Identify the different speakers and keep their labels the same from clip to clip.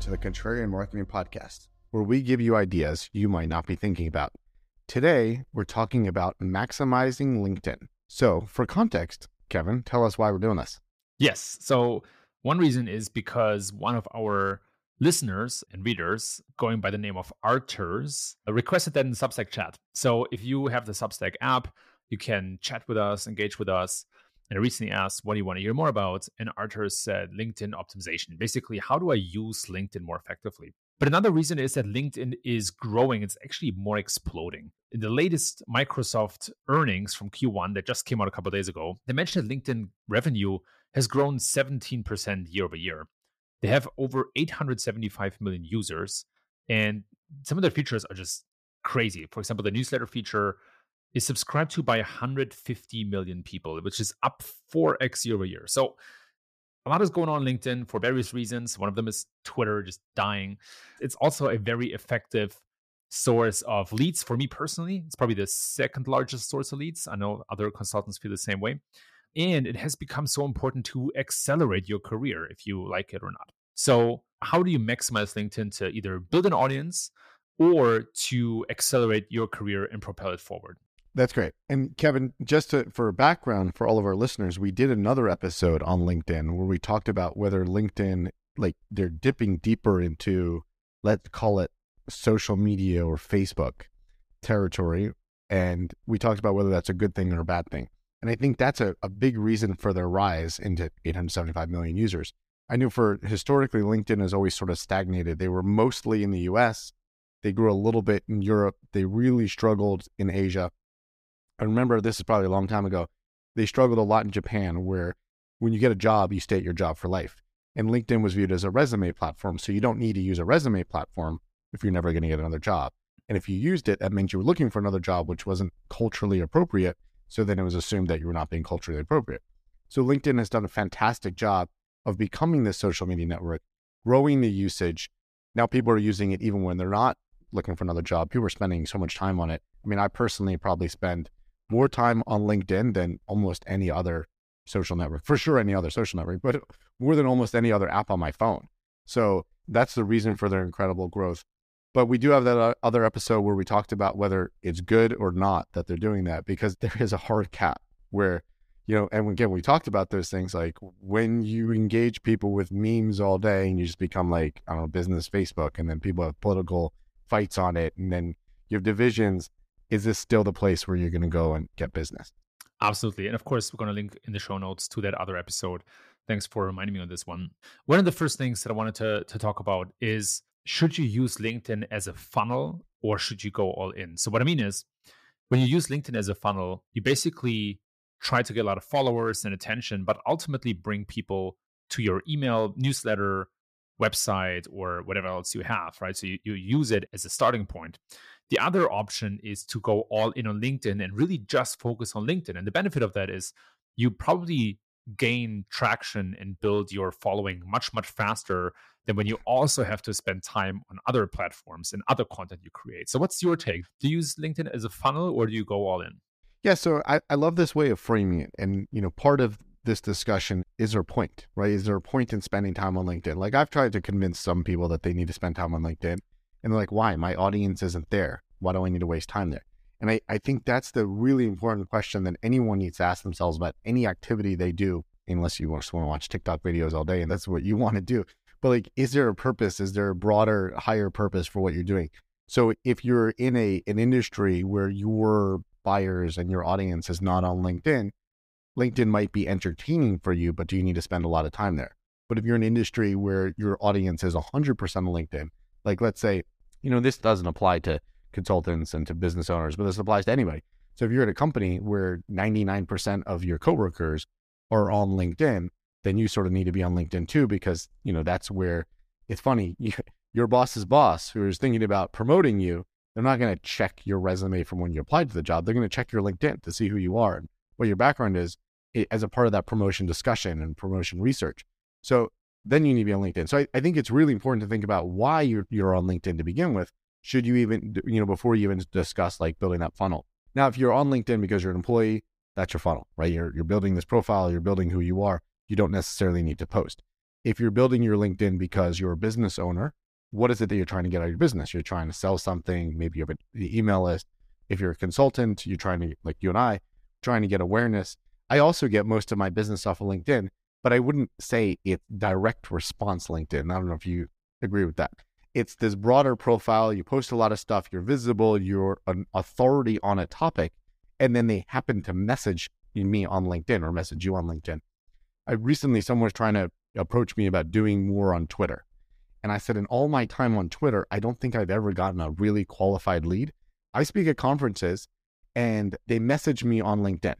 Speaker 1: to the Contrarian Marketing Podcast, where we give you ideas you might not be thinking about. Today, we're talking about maximizing LinkedIn. So, for context, Kevin, tell us why we're doing this.
Speaker 2: Yes. So, one reason is because one of our listeners and readers, going by the name of Arturs, requested that in the Substack chat. So, if you have the Substack app, you can chat with us, engage with us. And I recently asked, what do you want to hear more about? And Arthur said LinkedIn optimization. Basically, how do I use LinkedIn more effectively? But another reason is that LinkedIn is growing. It's actually more exploding. In the latest Microsoft earnings from Q1 that just came out a couple days ago, they mentioned that LinkedIn revenue has grown 17% year over year. They have over 875 million users, and some of their features are just crazy. For example, the newsletter feature is subscribed to by 150 million people, which is up 4x year over year. So a lot is going on LinkedIn for various reasons. One of them is Twitter just dying. It's also a very effective source of leads for me personally. It's probably the second largest source of leads. I know other consultants feel the same way. And it has become so important to accelerate your career if you like it or not. So, how do you maximize LinkedIn to either build an audience or to accelerate your career and propel it forward?
Speaker 1: That's great. And Kevin, just to, for background for all of our listeners, we did another episode on LinkedIn where we talked about whether LinkedIn, like they're dipping deeper into, let's call it social media or Facebook territory. And we talked about whether that's a good thing or a bad thing. And I think that's a, a big reason for their rise into 875 million users. I knew for historically, LinkedIn has always sort of stagnated. They were mostly in the US, they grew a little bit in Europe, they really struggled in Asia I remember this is probably a long time ago. They struggled a lot in Japan where when you get a job, you stay at your job for life. And LinkedIn was viewed as a resume platform. So you don't need to use a resume platform if you're never going to get another job. And if you used it, that meant you were looking for another job, which wasn't culturally appropriate. So then it was assumed that you were not being culturally appropriate. So LinkedIn has done a fantastic job of becoming this social media network, growing the usage. Now people are using it even when they're not looking for another job. People are spending so much time on it. I mean, I personally probably spend more time on LinkedIn than almost any other social network, for sure, any other social network, but more than almost any other app on my phone. So that's the reason for their incredible growth. But we do have that uh, other episode where we talked about whether it's good or not that they're doing that because there is a hard cap where, you know, and again, we talked about those things like when you engage people with memes all day and you just become like, I don't know, business Facebook, and then people have political fights on it, and then you have divisions is this still the place where you're going to go and get business?
Speaker 2: Absolutely. And of course, we're going to link in the show notes to that other episode. Thanks for reminding me on this one. One of the first things that I wanted to, to talk about is should you use LinkedIn as a funnel or should you go all in? So, what I mean is, when you use LinkedIn as a funnel, you basically try to get a lot of followers and attention, but ultimately bring people to your email newsletter, website, or whatever else you have, right? So, you, you use it as a starting point. The other option is to go all in on LinkedIn and really just focus on LinkedIn. And the benefit of that is you probably gain traction and build your following much, much faster than when you also have to spend time on other platforms and other content you create. So, what's your take? Do you use LinkedIn as a funnel or do you go all in?
Speaker 1: Yeah, so I, I love this way of framing it. And, you know, part of this discussion is there a point, right? Is there a point in spending time on LinkedIn? Like I've tried to convince some people that they need to spend time on LinkedIn. And they're like, why? My audience isn't there. Why do I need to waste time there? And I, I think that's the really important question that anyone needs to ask themselves about any activity they do, unless you just want to watch TikTok videos all day and that's what you want to do. But like, is there a purpose? Is there a broader, higher purpose for what you're doing? So if you're in a an industry where your buyers and your audience is not on LinkedIn, LinkedIn might be entertaining for you, but do you need to spend a lot of time there? But if you're in an industry where your audience is 100% on LinkedIn, like let's say, you know, this doesn't apply to consultants and to business owners, but this applies to anybody. So if you're at a company where 99% of your coworkers are on LinkedIn, then you sort of need to be on LinkedIn too, because, you know, that's where it's funny. You, your boss's boss who is thinking about promoting you, they're not going to check your resume from when you applied to the job. They're going to check your LinkedIn to see who you are and what your background is eh, as a part of that promotion discussion and promotion research. So then you need to be on LinkedIn. So I, I think it's really important to think about why you're, you're on LinkedIn to begin with. Should you even, you know, before you even discuss like building that funnel. Now, if you're on LinkedIn because you're an employee, that's your funnel, right? You're, you're building this profile, you're building who you are. You don't necessarily need to post. if you're building your LinkedIn because you're a business owner, what is it that you're trying to get out of your business? You're trying to sell something. Maybe you have an email list. If you're a consultant, you're trying to, like you and I, trying to get awareness. I also get most of my business off of LinkedIn, but I wouldn't say it's direct response LinkedIn. I don't know if you agree with that. It's this broader profile. You post a lot of stuff. You're visible. You're an authority on a topic. And then they happen to message me on LinkedIn or message you on LinkedIn. I recently, someone was trying to approach me about doing more on Twitter. And I said, in all my time on Twitter, I don't think I've ever gotten a really qualified lead. I speak at conferences and they message me on LinkedIn.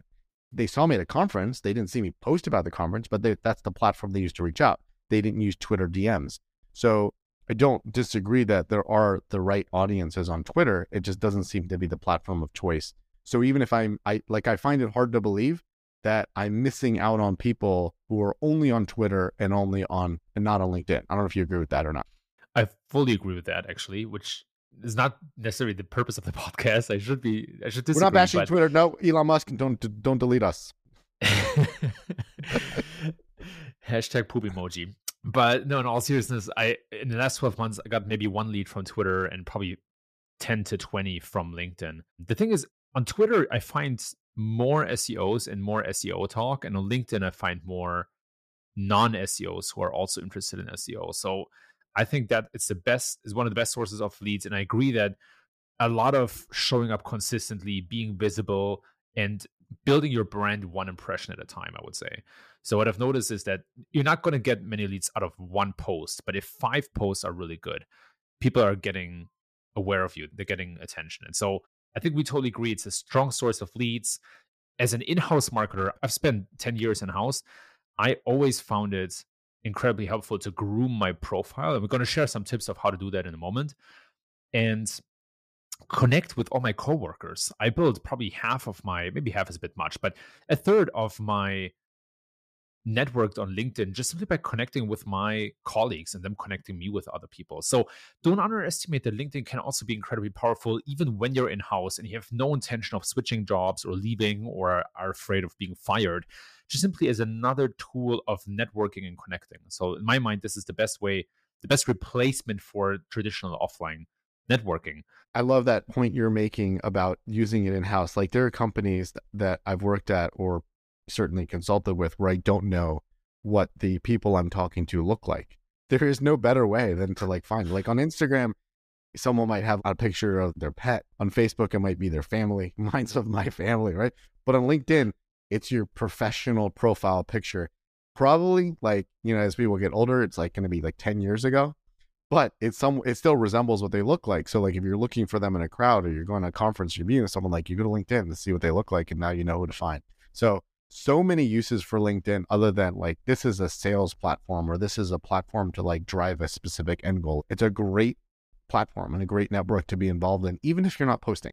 Speaker 1: They saw me at a conference. They didn't see me post about the conference, but they, that's the platform they used to reach out. They didn't use Twitter DMs. So I don't disagree that there are the right audiences on Twitter. It just doesn't seem to be the platform of choice. So even if I'm, I like, I find it hard to believe that I'm missing out on people who are only on Twitter and only on and not on LinkedIn. I don't know if you agree with that or not.
Speaker 2: I fully agree with that actually, which is not necessarily the purpose of the podcast. I should be I should disagree.
Speaker 1: We're not bashing
Speaker 2: but...
Speaker 1: Twitter. No, Elon Musk, don't don't delete us.
Speaker 2: Hashtag poop emoji. But no, in all seriousness, I in the last 12 months I got maybe one lead from Twitter and probably 10 to 20 from LinkedIn. The thing is on Twitter I find more SEOs and more SEO talk. And on LinkedIn, I find more non SEOs who are also interested in SEO. So I think that it's the best, is one of the best sources of leads. And I agree that a lot of showing up consistently, being visible, and building your brand one impression at a time, I would say. So what I've noticed is that you're not going to get many leads out of one post, but if five posts are really good, people are getting aware of you, they're getting attention. And so I think we totally agree. It's a strong source of leads. As an in house marketer, I've spent 10 years in house. I always found it incredibly helpful to groom my profile. And we're going to share some tips of how to do that in a moment. And connect with all my coworkers. I built probably half of my, maybe half is a bit much, but a third of my networked on LinkedIn just simply by connecting with my colleagues and them connecting me with other people. So don't underestimate that LinkedIn can also be incredibly powerful even when you're in house and you have no intention of switching jobs or leaving or are afraid of being fired, just simply as another tool of networking and connecting. So in my mind, this is the best way, the best replacement for traditional offline networking.
Speaker 1: I love that point you're making about using it in house. Like there are companies that I've worked at or certainly consulted with where I don't know what the people I'm talking to look like. There is no better way than to like find like on Instagram, someone might have a picture of their pet. On Facebook, it might be their family. Mine's of my family, right? But on LinkedIn, it's your professional profile picture. Probably like, you know, as people get older, it's like going to be like 10 years ago, but it's some, it still resembles what they look like. So like if you're looking for them in a crowd or you're going to a conference, you're meeting someone like you go to LinkedIn to see what they look like. And now you know who to find. So so many uses for LinkedIn other than like this is a sales platform or this is a platform to like drive a specific end goal. It's a great platform and a great network to be involved in, even if you're not posting.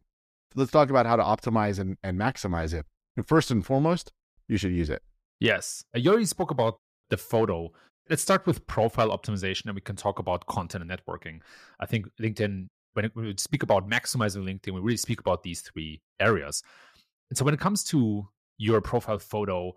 Speaker 1: Let's talk about how to optimize and, and maximize it. First and foremost, you should use it.
Speaker 2: Yes. You already spoke about the photo. Let's start with profile optimization and we can talk about content and networking. I think LinkedIn, when we speak about maximizing LinkedIn, we really speak about these three areas. And so when it comes to your profile photo.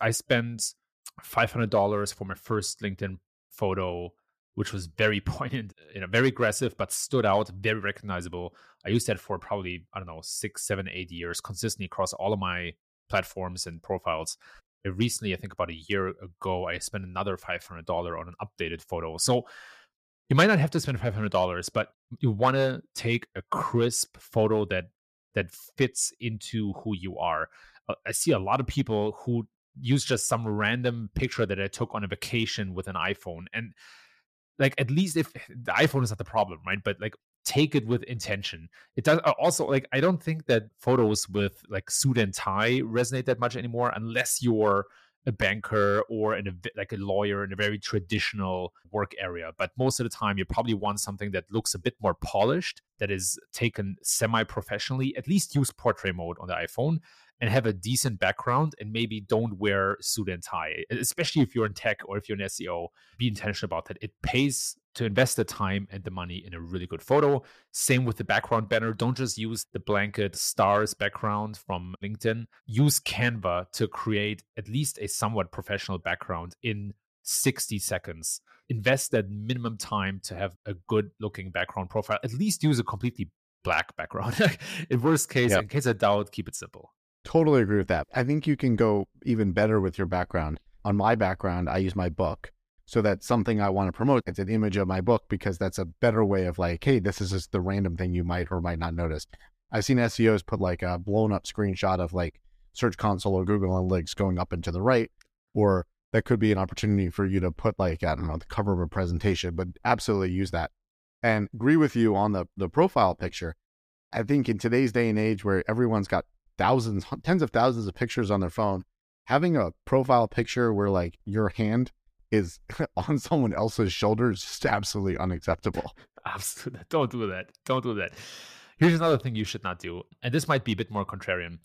Speaker 2: I spent $500 for my first LinkedIn photo, which was very poignant, you know, very aggressive, but stood out, very recognizable. I used that for probably, I don't know, six, seven, eight years consistently across all of my platforms and profiles. And recently, I think about a year ago, I spent another $500 on an updated photo. So you might not have to spend $500, but you want to take a crisp photo that that fits into who you are. Uh, I see a lot of people who use just some random picture that I took on a vacation with an iPhone. And like, at least if the iPhone is not the problem, right? But like, take it with intention. It does uh, also like, I don't think that photos with like suit and tie resonate that much anymore unless you're a banker or in a, like a lawyer in a very traditional work area. But most of the time, you probably want something that looks a bit more polished, that is taken semi professionally. At least use portrait mode on the iPhone and have a decent background and maybe don't wear suit and tie, especially if you're in tech or if you're in SEO. Be intentional about that. It pays to invest the time and the money in a really good photo. Same with the background banner. Don't just use the blanket stars background from LinkedIn. Use Canva to create at least a somewhat professional background in 60 seconds. Invest that minimum time to have a good looking background profile. At least use a completely black background. in worst case, yep. in case of doubt, keep it simple.
Speaker 1: Totally agree with that. I think you can go even better with your background. On my background, I use my book. So that's something I want to promote. It's an image of my book because that's a better way of like, hey, this is just the random thing you might or might not notice. I've seen SEOs put like a blown up screenshot of like Search Console or Google Analytics going up and to the right, or that could be an opportunity for you to put like, I don't know, the cover of a presentation, but absolutely use that. And agree with you on the, the profile picture. I think in today's day and age where everyone's got thousands, tens of thousands of pictures on their phone, having a profile picture where like your hand is on someone else's shoulder is just absolutely unacceptable.
Speaker 2: Absolutely. Don't do that. Don't do that. Here's another thing you should not do. And this might be a bit more contrarian.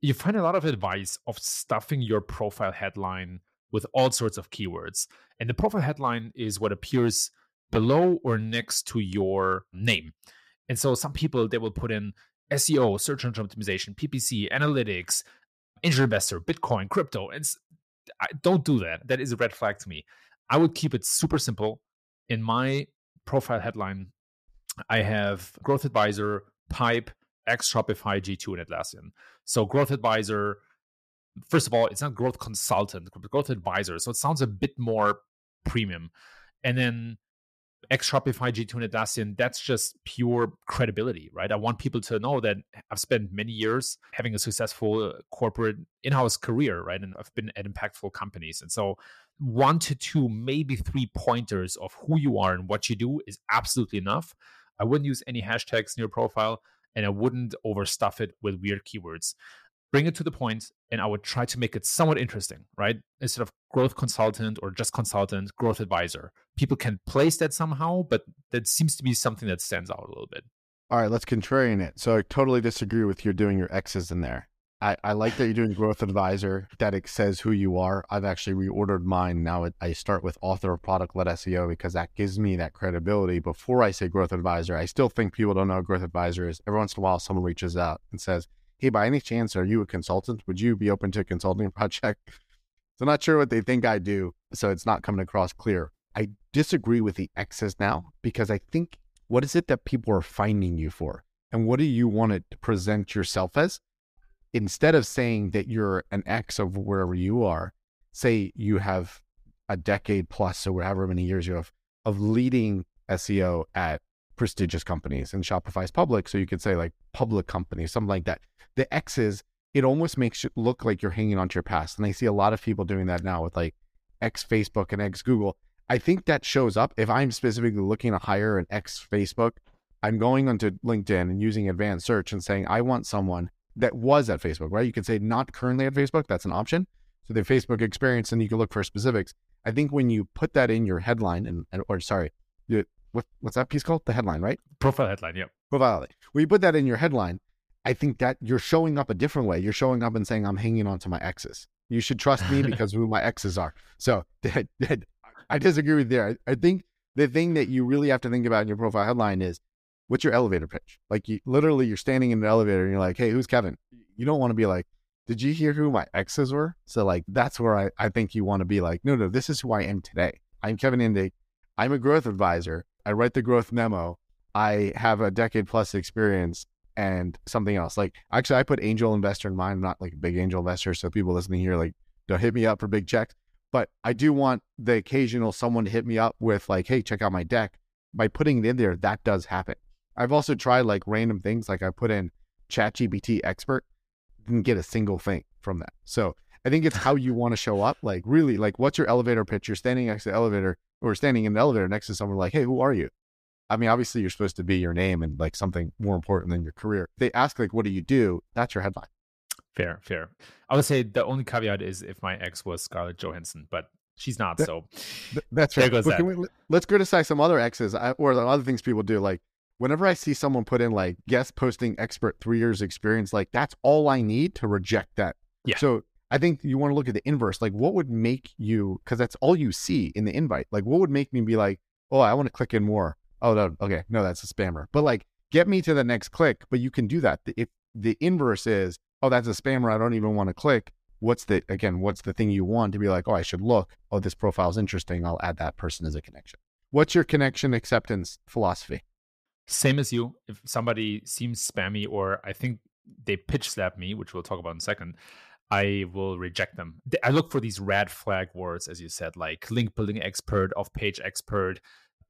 Speaker 2: You find a lot of advice of stuffing your profile headline with all sorts of keywords. And the profile headline is what appears below or next to your name. And so some people they will put in SEO, search engine optimization, PPC, analytics, investor, Bitcoin, crypto. And don't do that. That is a red flag to me. I would keep it super simple. In my profile headline, I have growth advisor, pipe, X Shopify, G2, and Atlassian. So growth advisor, first of all, it's not growth consultant, growth advisor. So it sounds a bit more premium. And then X Shopify G2 and Atlassian, that's just pure credibility, right? I want people to know that I've spent many years having a successful uh, corporate in-house career, right? And I've been at impactful companies. And so one to two, maybe three pointers of who you are and what you do is absolutely enough. I wouldn't use any hashtags in your profile and I wouldn't overstuff it with weird keywords bring it to the point and I would try to make it somewhat interesting, right? Instead of growth consultant or just consultant, growth advisor. People can place that somehow, but that seems to be something that stands out a little bit.
Speaker 1: All right, let's contrarian it. So I totally disagree with you doing your X's in there. I, I like that you're doing growth advisor, that it says who you are. I've actually reordered mine. Now I start with author of product led SEO because that gives me that credibility before I say growth advisor. I still think people don't know what growth advisor is. Every once in a while, someone reaches out and says, hey, by any chance, are you a consultant? Would you be open to a consulting project? So not sure what they think I do. So it's not coming across clear. I disagree with the X's now because I think what is it that people are finding you for? And what do you want to present yourself as? Instead of saying that you're an X of wherever you are, say you have a decade plus or however many years you have of leading SEO at prestigious companies and Shopify's public. So you could say like public companies, something like that. The X's, it almost makes it look like you're hanging on to your past. And I see a lot of people doing that now with like X Facebook and X Google. I think that shows up. If I'm specifically looking to hire an X Facebook, I'm going onto LinkedIn and using advanced search and saying, I want someone that was at Facebook, right? You could say not currently at Facebook. That's an option. So the Facebook experience, and you can look for specifics. I think when you put that in your headline and, or sorry, what, what's that piece called? The headline, right?
Speaker 2: Profile headline, yep.
Speaker 1: Profile headline. When you put that in your headline, I think that you're showing up a different way. You're showing up and saying, I'm hanging on to my exes. You should trust me because who my exes are. So I disagree with there. I think the thing that you really have to think about in your profile headline is what's your elevator pitch? Like you literally you're standing in an elevator and you're like, hey, who's Kevin? You don't want to be like, did you hear who my exes were? So like that's where I, I think you want to be like, no, no, this is who I am today. I'm Kevin Indig. I'm a growth advisor. I write the growth memo. I have a decade plus experience and something else. Like actually, I put angel investor in mine. I'm not like a big angel investor, so people listening here like don't hit me up for big checks. But I do want the occasional someone to hit me up with like, hey, check out my deck. By putting it in there, that does happen. I've also tried like random things, like I put in ChatGPT expert, didn't get a single thing from that. So I think it's how you want to show up. Like really, like what's your elevator pitch? You're standing next to the elevator or standing in the elevator next to someone like, hey, who are you? I mean, obviously you're supposed to be your name and like something more important than your career. They ask like, what do you do? That's your headline.
Speaker 2: Fair, fair. I would say the only caveat is if my ex was Scarlett Johansson, but she's not.
Speaker 1: That,
Speaker 2: so
Speaker 1: that's right. Goes that. We, let's criticize some other exes or other things people do. Like whenever I see someone put in like guest posting expert three years experience, like that's all I need to reject that.
Speaker 2: Yeah.
Speaker 1: So I think you want to look at the inverse. Like what would make you, because that's all you see in the invite. Like what would make me be like, oh, I want to click in more oh no, okay, no, that's a spammer. But like, get me to the next click. But you can do that. If the inverse is, oh, that's a spammer, I don't even want to click. what's the again, what's the thing you want to be like, oh, I should look. Oh, this profile is interesting. I'll add that person as a connection. What's your connection acceptance philosophy?
Speaker 2: Same as you. If somebody seems spammy or I think they pitch slap me, which we'll talk about in a second, I will reject them. I look for these red flag words, as you said, like link building expert, off page expert,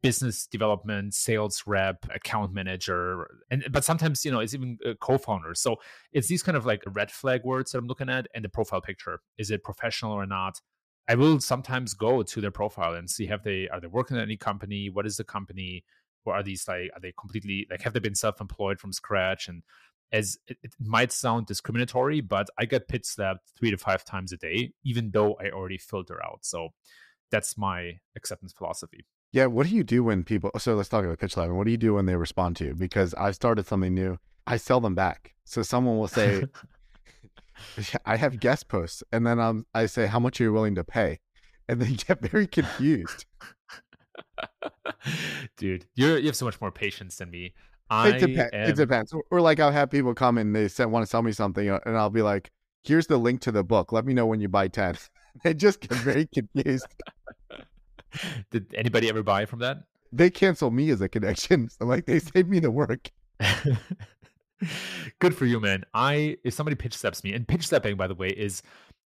Speaker 2: business development, sales rep, account manager, and but sometimes you know it's even uh, co-founder. So it's these kind of like red flag words that I'm looking at, and the profile picture. Is it professional or not? I will sometimes go to their profile and see have they are they working at any company? What is the company? Or are these like are they completely like have they been self-employed from scratch and as it, it, might sound discriminatory, but I get pitch slapped three to five times a day, even though I already filter out. So that's my acceptance philosophy.
Speaker 1: Yeah. What do you do when people, so let's talk about pitch slapping. What do you do when they respond to you? Because I've started something new. I sell them back. So someone will say, I have guest posts. And then um, I say, how much are you willing to pay? And they get very confused.
Speaker 2: Dude, you're, you have so much more patience than me. I
Speaker 1: it depends. Am... It depends. Or like I'll have people come and they say, want to sell me something, uh, and I'll be like, "Here's the link to the book. Let me know when you buy 10. they just get very confused.
Speaker 2: Did anybody ever buy from that?
Speaker 1: They cancel me as a connection. So like they save me the work.
Speaker 2: Good for you, man. I if somebody pitch slaps me, and pitch slapping, by the way, is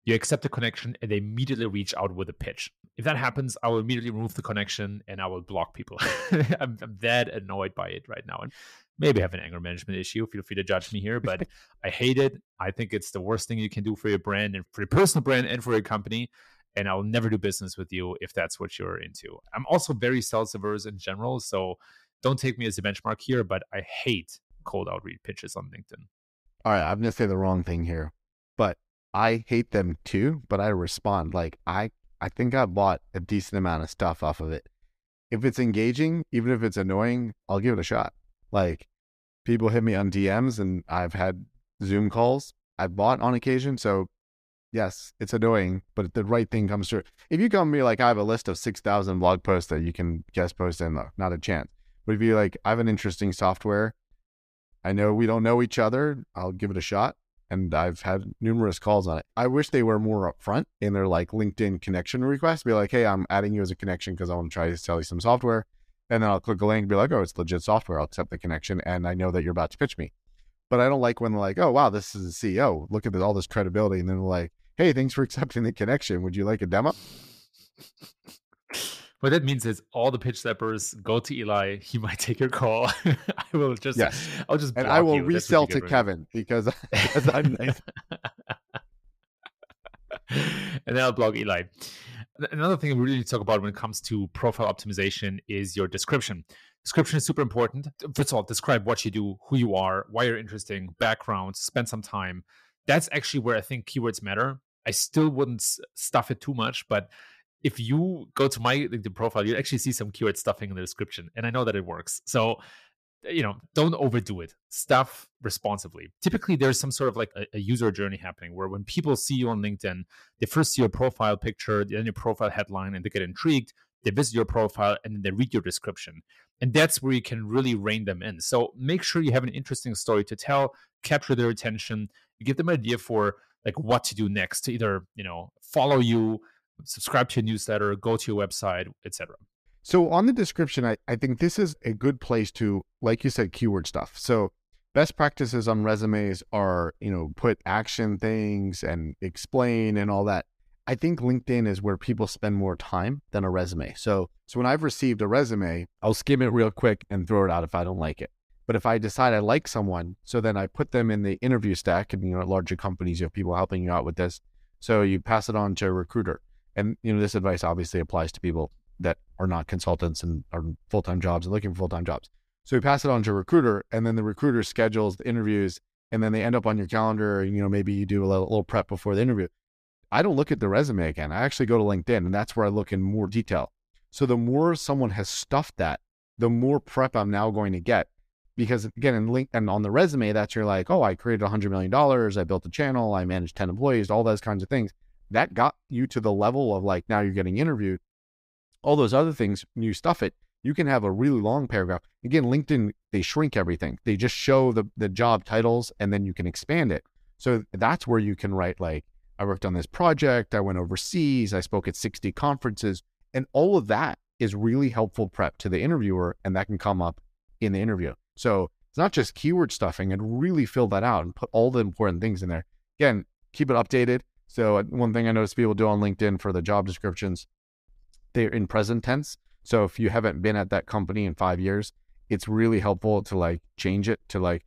Speaker 2: you accept a connection and they immediately reach out with a pitch. If that happens, I will immediately remove the connection and I will block people. I'm, I'm, that annoyed by it right now. And maybe I have an anger management issue. Feel free to judge me here, but I hate it. I think it's the worst thing you can do for your brand and for your personal brand and for your company. And I'll never do business with you if that's what you're into. I'm also very sales averse in general. So don't take me as a benchmark here, but I hate cold outreach pitches on LinkedIn.
Speaker 1: All right. I'm going to say the wrong thing here, but I hate them too, but I respond. Like I I think I bought a decent amount of stuff off of it. If it's engaging, even if it's annoying, I'll give it a shot. Like people hit me on DMs and I've had Zoom calls. I've bought on occasion. So yes, it's annoying, but the right thing comes through. If you come to me like I have a list of 6,000 blog posts that you can guest post in, though, not a chance. But if you like, I have an interesting software, I know we don't know each other, I'll give it a shot and I've had numerous calls on it. I wish they were more upfront in their like LinkedIn connection request. Be like, hey, I'm adding you as a connection because I want to try to sell you some software. And then I'll click a link and be like, oh, it's legit software. I'll accept the connection. And I know that you're about to pitch me. But I don't like when they're like, oh, wow, this is a CEO. Look at all this credibility. And then they're like, hey, thanks for accepting the connection. Would you like a demo?
Speaker 2: What that means is all the pitch slappers go to Eli. He might take your call. I will just, yes. I'll just,
Speaker 1: and I will resell to Kevin because, because I'm nice.
Speaker 2: and then I'll blog Eli. Another thing we really need to talk about when it comes to profile optimization is your description. Description is super important. First of all, describe what you do, who you are, why you're interesting, background, spend some time. That's actually where I think keywords matter. I still wouldn't stuff it too much, but if you go to my LinkedIn profile, you actually see some keyword stuffing in the description, and I know that it works. So, you know, don't overdo it. Stuff responsibly. Typically, there's some sort of like a, a, user journey happening where when people see you on LinkedIn, they first see your profile picture, then your profile headline, and they get intrigued. They visit your profile and then they read your description. And that's where you can really rein them in. So make sure you have an interesting story to tell, capture their attention, give them an idea for like what to do next to either, you know, follow you, subscribe to your newsletter, go to your website, etc.
Speaker 1: So on the description, I, I think this is a good place to, like you said, keyword stuff. So best practices on resumes are, you know, put action things and explain and all that. I think LinkedIn is where people spend more time than a resume. So so when I've received a resume, I'll skim it real quick and throw it out if I don't like it. But if I decide I like someone, so then I put them in the interview stack and you know, larger companies, you have people helping you out with this. So you pass it on to a recruiter. And you know, this advice obviously applies to people that are not consultants and are full time jobs and looking for full time jobs. So we pass it on to a recruiter, and then the recruiter schedules the interviews, and then they end up on your calendar. And, you know, maybe you do a little, little prep before the interview. I don't look at the resume again. I actually go to LinkedIn, and that's where I look in more detail. So the more someone has stuffed that, the more prep I'm now going to get. Because again, in link and on the resume, that's you're like, oh, I created a hundred million dollars, I built a channel, I managed 10 employees, all those kinds of things that got you to the level of like now you're getting interviewed. All those other things, you stuff it, you can have a really long paragraph. Again, LinkedIn, they shrink everything. They just show the, the job titles and then you can expand it. So that's where you can write like, I worked on this project, I went overseas, I spoke at 60 conferences, and all of that is really helpful prep to the interviewer, and that can come up in the interview. So it's not just keyword stuffing, and really fill that out and put all the important things in there. Again, keep it updated. So uh, one thing I notice people do on LinkedIn for the job descriptions, they're in present tense. So if you haven't been at that company in five years, it's really helpful to like change it to like,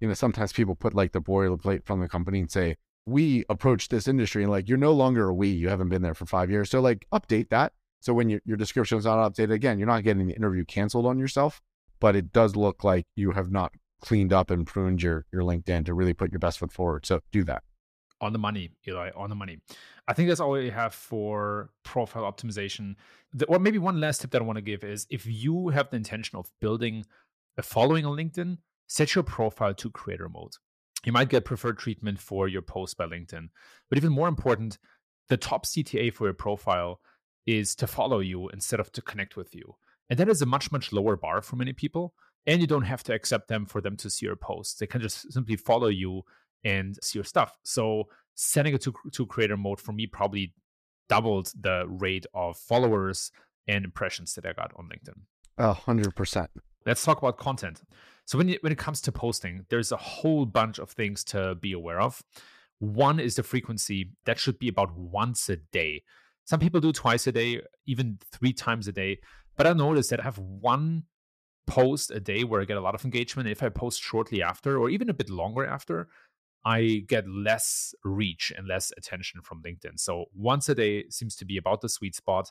Speaker 1: you know, sometimes people put like the boilerplate from the company and say, we approach this industry and like you're no longer a we, you haven't been there for five years. So like update that. So when your, your description is not updated again, you're not getting the interview canceled on yourself, but it does look like you have not cleaned up and pruned your your LinkedIn to really put your best foot forward. So do that.
Speaker 2: On the money, Eli, on the money. I think that's all we have for profile optimization. The, or maybe one last tip that I want to give is if you have the intention of building a following on LinkedIn, set your profile to creator mode. You might get preferred treatment for your post by LinkedIn. But even more important, the top CTA for your profile is to follow you instead of to connect with you. And that is a much, much lower bar for many people. And you don't have to accept them for them to see your posts. They can just simply follow you and see your stuff. So setting it to, to creator mode for me probably doubled the rate of followers and impressions that I got on LinkedIn.
Speaker 1: A hundred percent.
Speaker 2: Let's talk about content. So when you, when it comes to posting, there's a whole bunch of things to be aware of. One is the frequency. That should be about once a day. Some people do twice a day, even three times a day. But I noticed that I have one post a day where I get a lot of engagement. If I post shortly after, or even a bit longer after, I get less reach and less attention from LinkedIn. So once a day seems to be about the sweet spot.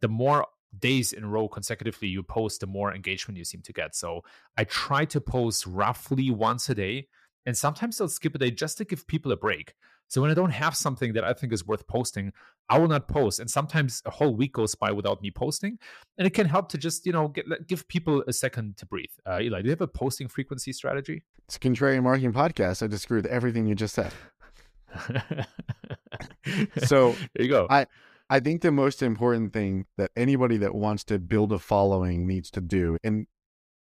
Speaker 2: The more days in a row consecutively you post, the more engagement you seem to get. So I try to post roughly once a day. And sometimes I'll skip a day just to give people a break. So when I don't have something that I think is worth posting, I will not post. And sometimes a whole week goes by without me posting. And it can help to just, you know, get, give people a second to breathe. Uh, Eli, do you have a posting frequency strategy?
Speaker 1: It's a contrarian marketing podcast. I disagree with everything you just said. so
Speaker 2: there you go.
Speaker 1: I, I think the most important thing that anybody that wants to build a following needs to do, and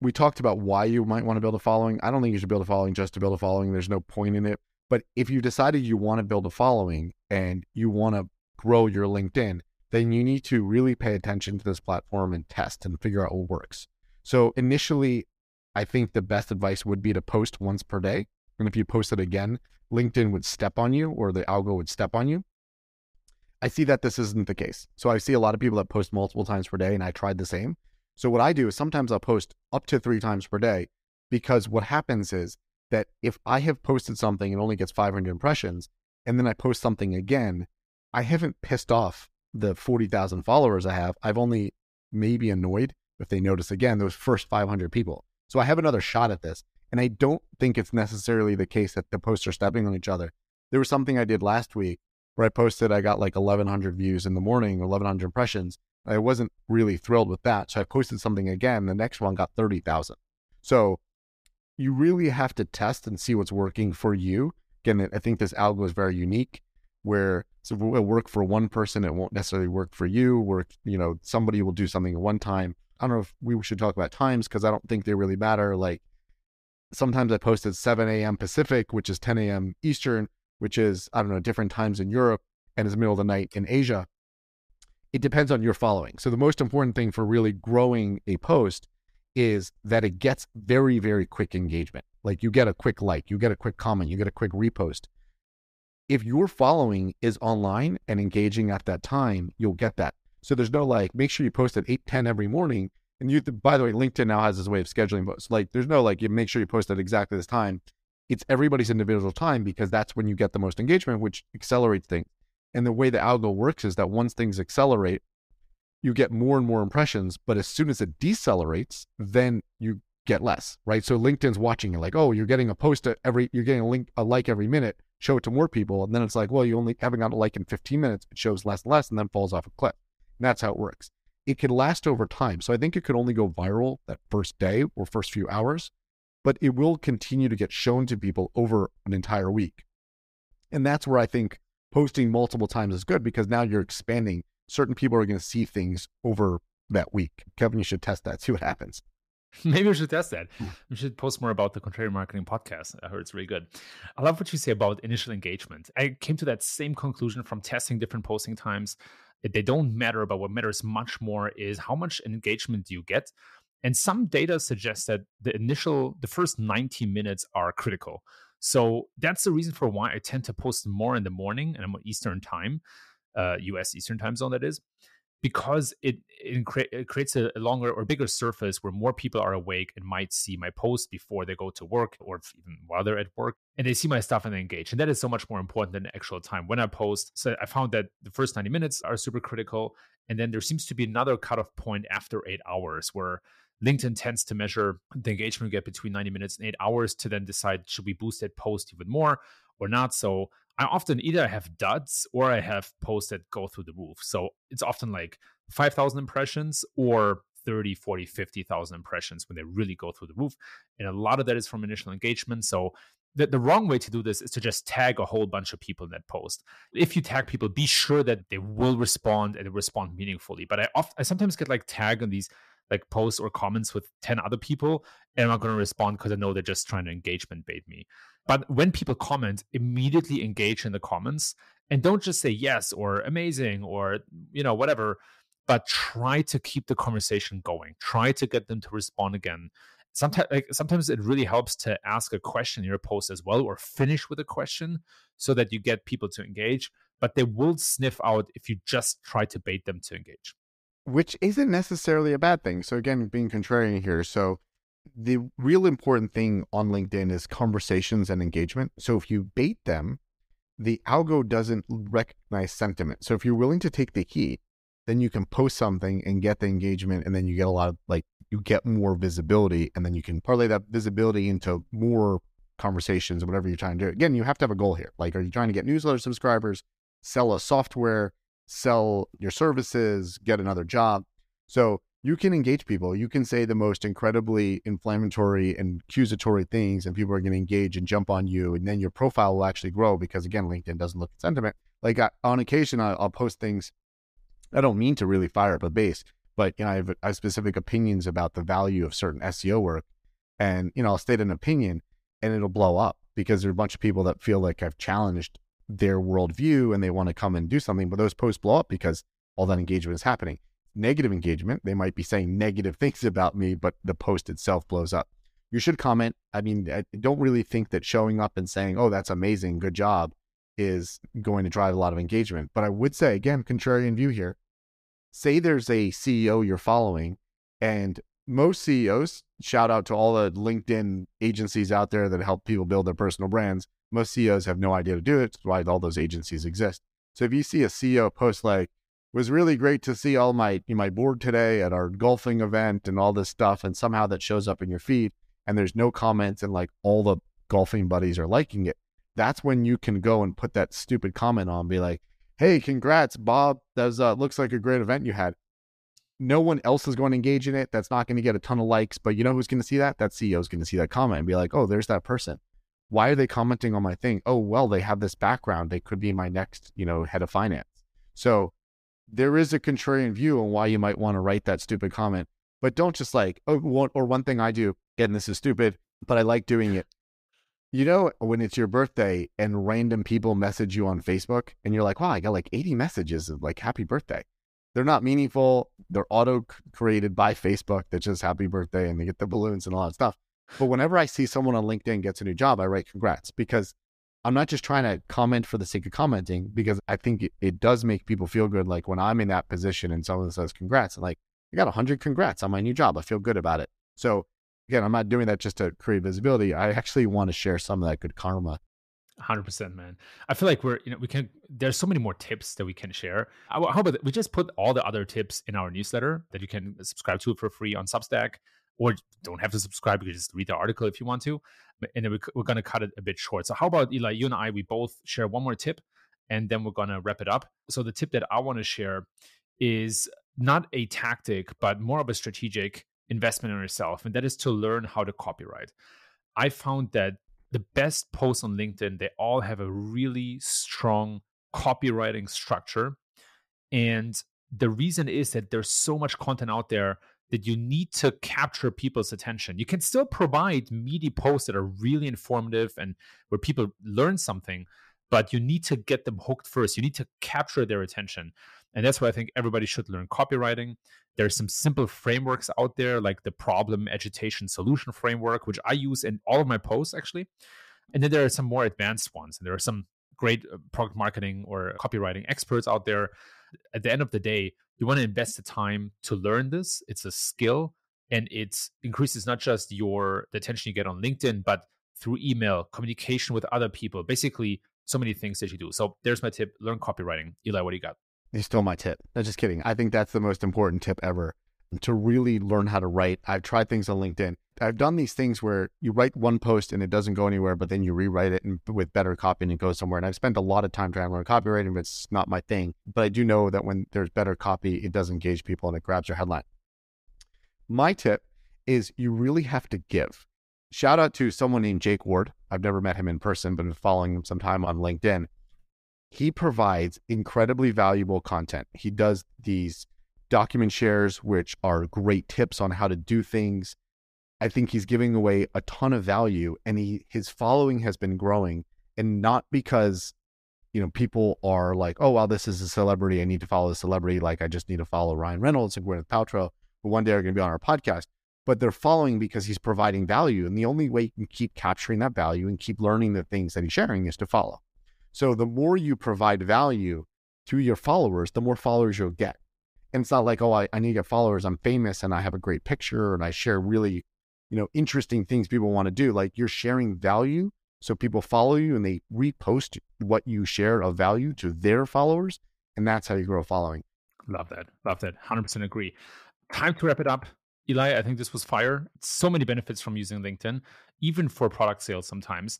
Speaker 1: we talked about why you might want to build a following. I don't think you should build a following just to build a following. There's no point in it. But if you decided you want to build a following and you want to grow your LinkedIn, then you need to really pay attention to this platform and test and figure out what works. So initially, I think the best advice would be to post once per day. And if you post it again, LinkedIn would step on you or the algo would step on you. I see that this isn't the case. So I see a lot of people that post multiple times per day, and I tried the same. So what I do is sometimes I'll post up to three times per day because what happens is that if I have posted something and only gets 500 impressions, and then I post something again, I haven't pissed off the 40,000 followers I have. I've only maybe annoyed, if they notice again, those first 500 people. So I have another shot at this. And I don't think it's necessarily the case that the posts are stepping on each other. There was something I did last week where I posted, I got like 1,100 views in the morning, 1,100 impressions. I wasn't really thrilled with that. So I posted something again. The next one got 30,000. So you really have to test and see what's working for you. Again, I think this algo is very unique where so it will work for one person, it won't necessarily work for you. Work, you know, somebody will do something at one time. I don't know if we should talk about times because I don't think they really matter. Like sometimes I post at 7 a.m. Pacific, which is 10 a.m. Eastern, which is, I don't know, different times in Europe and it's middle of the night in Asia. It depends on your following. So the most important thing for really growing a post is that it gets very, very quick engagement. Like you get a quick like, you get a quick comment, you get a quick repost. If your following is online and engaging at that time, you'll get that. So there's no like, make sure you post at 8, 10 every morning. And you, by the way, LinkedIn now has this way of scheduling posts. Like there's no like, you make sure you post at exactly this time. It's everybody's individual time because that's when you get the most engagement, which accelerates things. And the way the algo works is that once things accelerate, you get more and more impressions. But as soon as it decelerates, then you get less, right? So LinkedIn's watching you like, oh, you're getting a post every, you're getting a link, a like every minute. Show it to more people, and then it's like, well, you only haven't got a like in 15 minutes. It shows less and less, and then falls off a cliff. And that's how it works. It can last over time. So I think it could only go viral that first day or first few hours, but it will continue to get shown to people over an entire week. And that's where I think posting multiple times is good because now you're expanding certain people are going to see things over that week. Kevin, you should test that, see what happens.
Speaker 2: Maybe we should test that. Hmm. We should post more about the Contrarian Marketing podcast. I heard it's really good. I love what you say about initial engagement. I came to that same conclusion from testing different posting times. They don't matter, but what matters much more is how much engagement do you get. And some data suggests that the initial, the first 90 minutes are critical. So that's the reason for why I tend to post more in the morning and I'm on Eastern time, uh, US Eastern time zone, that is because it it, cre- it creates a, a, longer or bigger surface where more people are awake and might see my post before they go to work or even while they're at work and they see my stuff and they engage and that is so much more important than actual time when i post so i found that the first 90 minutes are super critical and then there seems to be another cutoff point after eight hours where LinkedIn tends to measure the engagement we get between 90 minutes and eight hours to then decide should we boost that post even more or not. So I often either have duds or I have posts that go through the roof. So it's often like 5,000 impressions or 30, 40, 50,000 impressions when they really go through the roof. And a lot of that is from initial engagement. So the, the wrong way to do this is to just tag a whole bunch of people in that post. If you tag people, be sure that they will respond and respond meaningfully. But I often, I sometimes get like tag on these like posts or comments with 10 other people and I'm not going to respond because I know they're just trying to engagement bait me. But when people comment, immediately engage in the comments and don't just say yes or amazing or you know whatever, but try to keep the conversation going. Try to get them to respond again. Sometimes like sometimes it really helps to ask a question in your post as well or finish with a question so that you get people to engage, but they will sniff out if you just try to bait them to engage
Speaker 1: which isn't necessarily a bad thing. So again, being contrarian here. So the real important thing on LinkedIn is conversations and engagement. So if you bait them, the algo doesn't recognize sentiment. So if you're willing to take the heat, then you can post something and get the engagement, and then you get a lot of like you get more visibility, and then you can parlay that visibility into more conversations, whatever you're trying to do. Again, you have to have a goal here. Like, are you trying to get newsletter subscribers, sell a software, sell your services, get another job. So you can engage people. You can say the most incredibly inflammatory and accusatory things, and people are going to engage and jump on you. And then your profile will actually grow because, again, LinkedIn doesn't look at sentiment. Like I, on occasion, I, will post things. I don't mean to really fire up a base, but you know, I have, I have specific opinions about the value of certain SEO work, and you know, I'll state an opinion, and it'll blow up because there's a bunch of people that feel like I've challenged their worldview and they want to come and do something, but those posts blow up because all that engagement is happening. Negative engagement, they might be saying negative things about me, but the post itself blows up. You should comment. I mean, I don't really think that showing up and saying, oh, that's amazing, good job, is going to drive a lot of engagement. But I would say, again, contrarian view here, say there's a CEO you're following, and most CEOs, shout out to all the LinkedIn agencies out there that help people build their personal brands, most CEOs have no idea to do it. That's why all those agencies exist. So if you see a CEO post like, was really great to see all my my board today at our golfing event and all this stuff, and somehow that shows up in your feed, and there's no comments, and like all the golfing buddies are liking it. That's when you can go and put that stupid comment on, be like, "Hey, congrats, Bob! That was, uh, looks like a great event you had." No one else is going to engage in it. That's not going to get a ton of likes, but you know who's going to see that? That CEO is going to see that comment and be like, "Oh, there's that person." why are they commenting on my thing? Oh, well, they have this background. They could be my next, you know, head of finance. So there is a contrarian view on why you might want to write that stupid comment, but don't just like, oh, one, or one thing I do, again, this is stupid, but I like doing it. You know, when it's your birthday and random people message you on Facebook and you're like, wow, I got like 80 messages of like happy birthday. They're not meaningful. They're auto created by Facebook that just happy birthday and they get the balloons and all that stuff. But whenever I see someone on LinkedIn gets a new job, I write congrats because I'm not just trying to comment for the sake of commenting because I think it, it does make people feel good. Like when I'm in that position and someone says congrats, I'm like, I got 100 congrats on my new job. I feel good about it. So again, I'm not doing that just to create visibility. I actually want to share some of that good karma.
Speaker 2: 100% man i feel like we're you know we can there's so many more tips that we can share how about we just put all the other tips in our newsletter that you can subscribe to for free on substack or don't have to subscribe. You can just read the article if you want to. And then we're going to cut it a bit short. So, how about Eli? You and I, we both share one more tip, and then we're going to wrap it up. So, the tip that I want to share is not a tactic, but more of a strategic investment in yourself, and that is to learn how to copyright. I found that the best posts on LinkedIn, they all have a really strong copywriting structure. And the reason is that there's so much content out there that you need to capture people's attention. You can still provide meaty posts that are really informative and where people learn something, but you need to get them hooked first. You need to capture their attention. And that's why I think everybody should learn copywriting. There's some simple frameworks out there, like the problem agitation solution framework, which I use in all of my posts actually. And then there are some more advanced ones. And there are some great uh, product marketing or copywriting experts out there. At the end of the day, you want to invest the time to learn this. It's a skill and it increases not just your the attention you get on LinkedIn, but through email, communication with other people, basically so many things that you do. So there's my tip: learn copywriting. Eli, what do you got?
Speaker 1: You stole my tip. No, just kidding. I think that's the most important tip ever to really learn how to write. I've tried things on LinkedIn. I've done these things where you write one post and it doesn't go anywhere, but then you rewrite it and with better copy and it goes somewhere. And I've spent a lot of time trying to learn copywriting, but it's not my thing. But I do know that when there's better copy, it does engage people and it grabs your headline. My tip is you really have to give. Shout out to someone named Jake Ward. I've never met him in person, but been following him some time on LinkedIn. He provides incredibly valuable content. He does these document shares, which are great tips on how to do things. I think he's giving away a ton of value and he his following has been growing and not because you know people are like, oh well, this is a celebrity. I need to follow a celebrity. Like I just need to follow Ryan Reynolds and Gwyneth Paltrow, who one day are going to be on our podcast. But they're following because he's providing value, and the only way you can keep capturing that value and keep learning the things that he's sharing is to follow. So the more you provide value to your followers, the more followers you'll get. And it's not like, oh, I, I need to get followers. I'm famous and I have a great picture and I share really, you know, interesting things people want to do. Like you're sharing value. So people follow you and they repost what you share of value to their followers. And that's how you grow a following.
Speaker 2: Love that. Love that. 100% agree. Time to wrap it up. Eli, I think this was fire. So many benefits from using LinkedIn, even for product sales sometimes.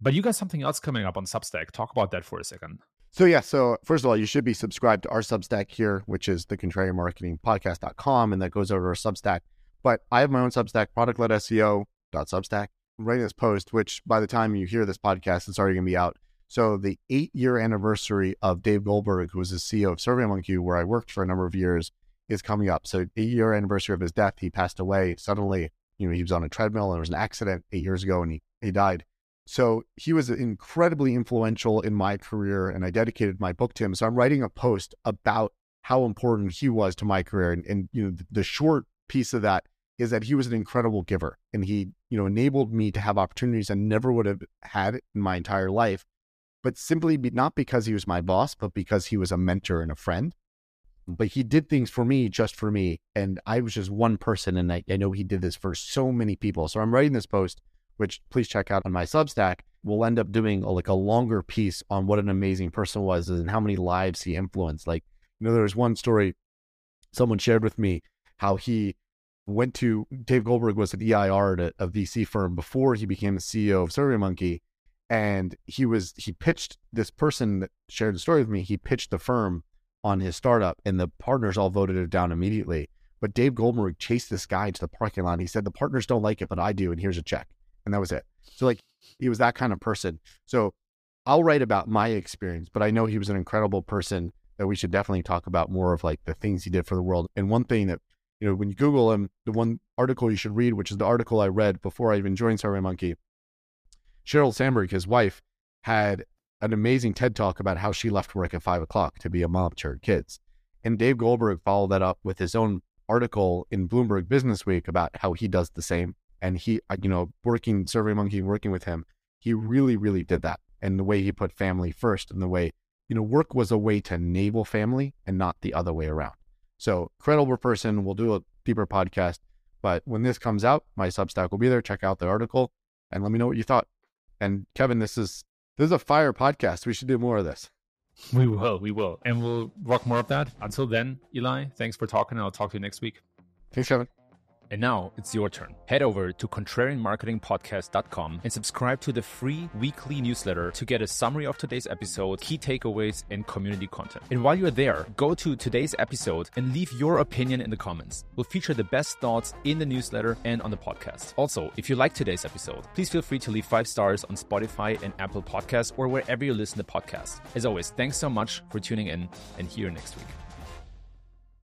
Speaker 2: But you got something else coming up on Substack. Talk about that for a second.
Speaker 1: So yeah, so first of all, you should be subscribed to our Substack here, which is the contrarian marketing podcast.com, and that goes over our Substack. But I have my own Substack, product-led SEO.substack. Writing this post, which by the time you hear this podcast, it's already gonna be out. So the eight year anniversary of Dave Goldberg, who was the CEO of SurveyMonkey, where I worked for a number of years, is coming up. So eight year anniversary of his death. He passed away suddenly. You know, he was on a treadmill and there was an accident eight years ago and he, he died. So he was incredibly influential in my career, and I dedicated my book to him. So I'm writing a post about how important he was to my career, and, and you know the, the short piece of that is that he was an incredible giver, and he you know enabled me to have opportunities I never would have had in my entire life, but simply be, not because he was my boss, but because he was a mentor and a friend. But he did things for me just for me, and I was just one person, and I, I know he did this for so many people. So I'm writing this post which please check out on my Substack, we'll end up doing a, like a longer piece on what an amazing person was and how many lives he influenced. Like, you know, there was one story someone shared with me how he went to Dave Goldberg was an EIR at a, a VC firm before he became the CEO of SurveyMonkey, and he was he pitched this person that shared the story with me. He pitched the firm on his startup, and the partners all voted it down immediately. But Dave Goldberg chased this guy to the parking lot. He said, "The partners don't like it, but I do, and here's a check." and that was it. So like he was that kind of person. So I'll write about my experience, but I know he was an incredible person that we should definitely talk about more of like the things he did for the world. And one thing that you know when you Google him, the one article you should read, which is the article I read before I even joined SurveyMonkey, Sheryl Sandberg, his wife, had an amazing TED talk about how she left work at five o'clock to be a mom to her kids. And Dave Goldberg followed that up with his own article in Bloomberg Business Week about how he does the same and he, uh, you know, working SurveyMonkey, working with him, he really, really did that. And the way he put family first, and the way, you know, work was a way to enable family and not the other way around. So, credible person. We'll do a deeper podcast, but when this comes out, my Substack will be there. Check out the article and let me know what you thought. And Kevin, this is this is a fire podcast. We should do more of this.
Speaker 2: We will, we will, and we'll rock more of that. Until then, Eli, thanks for talking. I'll talk to you next week.
Speaker 1: Thanks, Kevin.
Speaker 2: And now it's your turn. Head over to contrarianmarketingpodcast.com and subscribe to the free weekly newsletter to get a summary of today's episode, key takeaways, and community content. And while you're there, go to today's episode and leave your opinion in the comments. We'll feature the best thoughts in the newsletter and on the podcast. Also, if you like today's episode, please feel free to leave five stars on Spotify and Apple Podcasts or wherever you listen to podcasts. As always, thanks so much for tuning in and see you next week.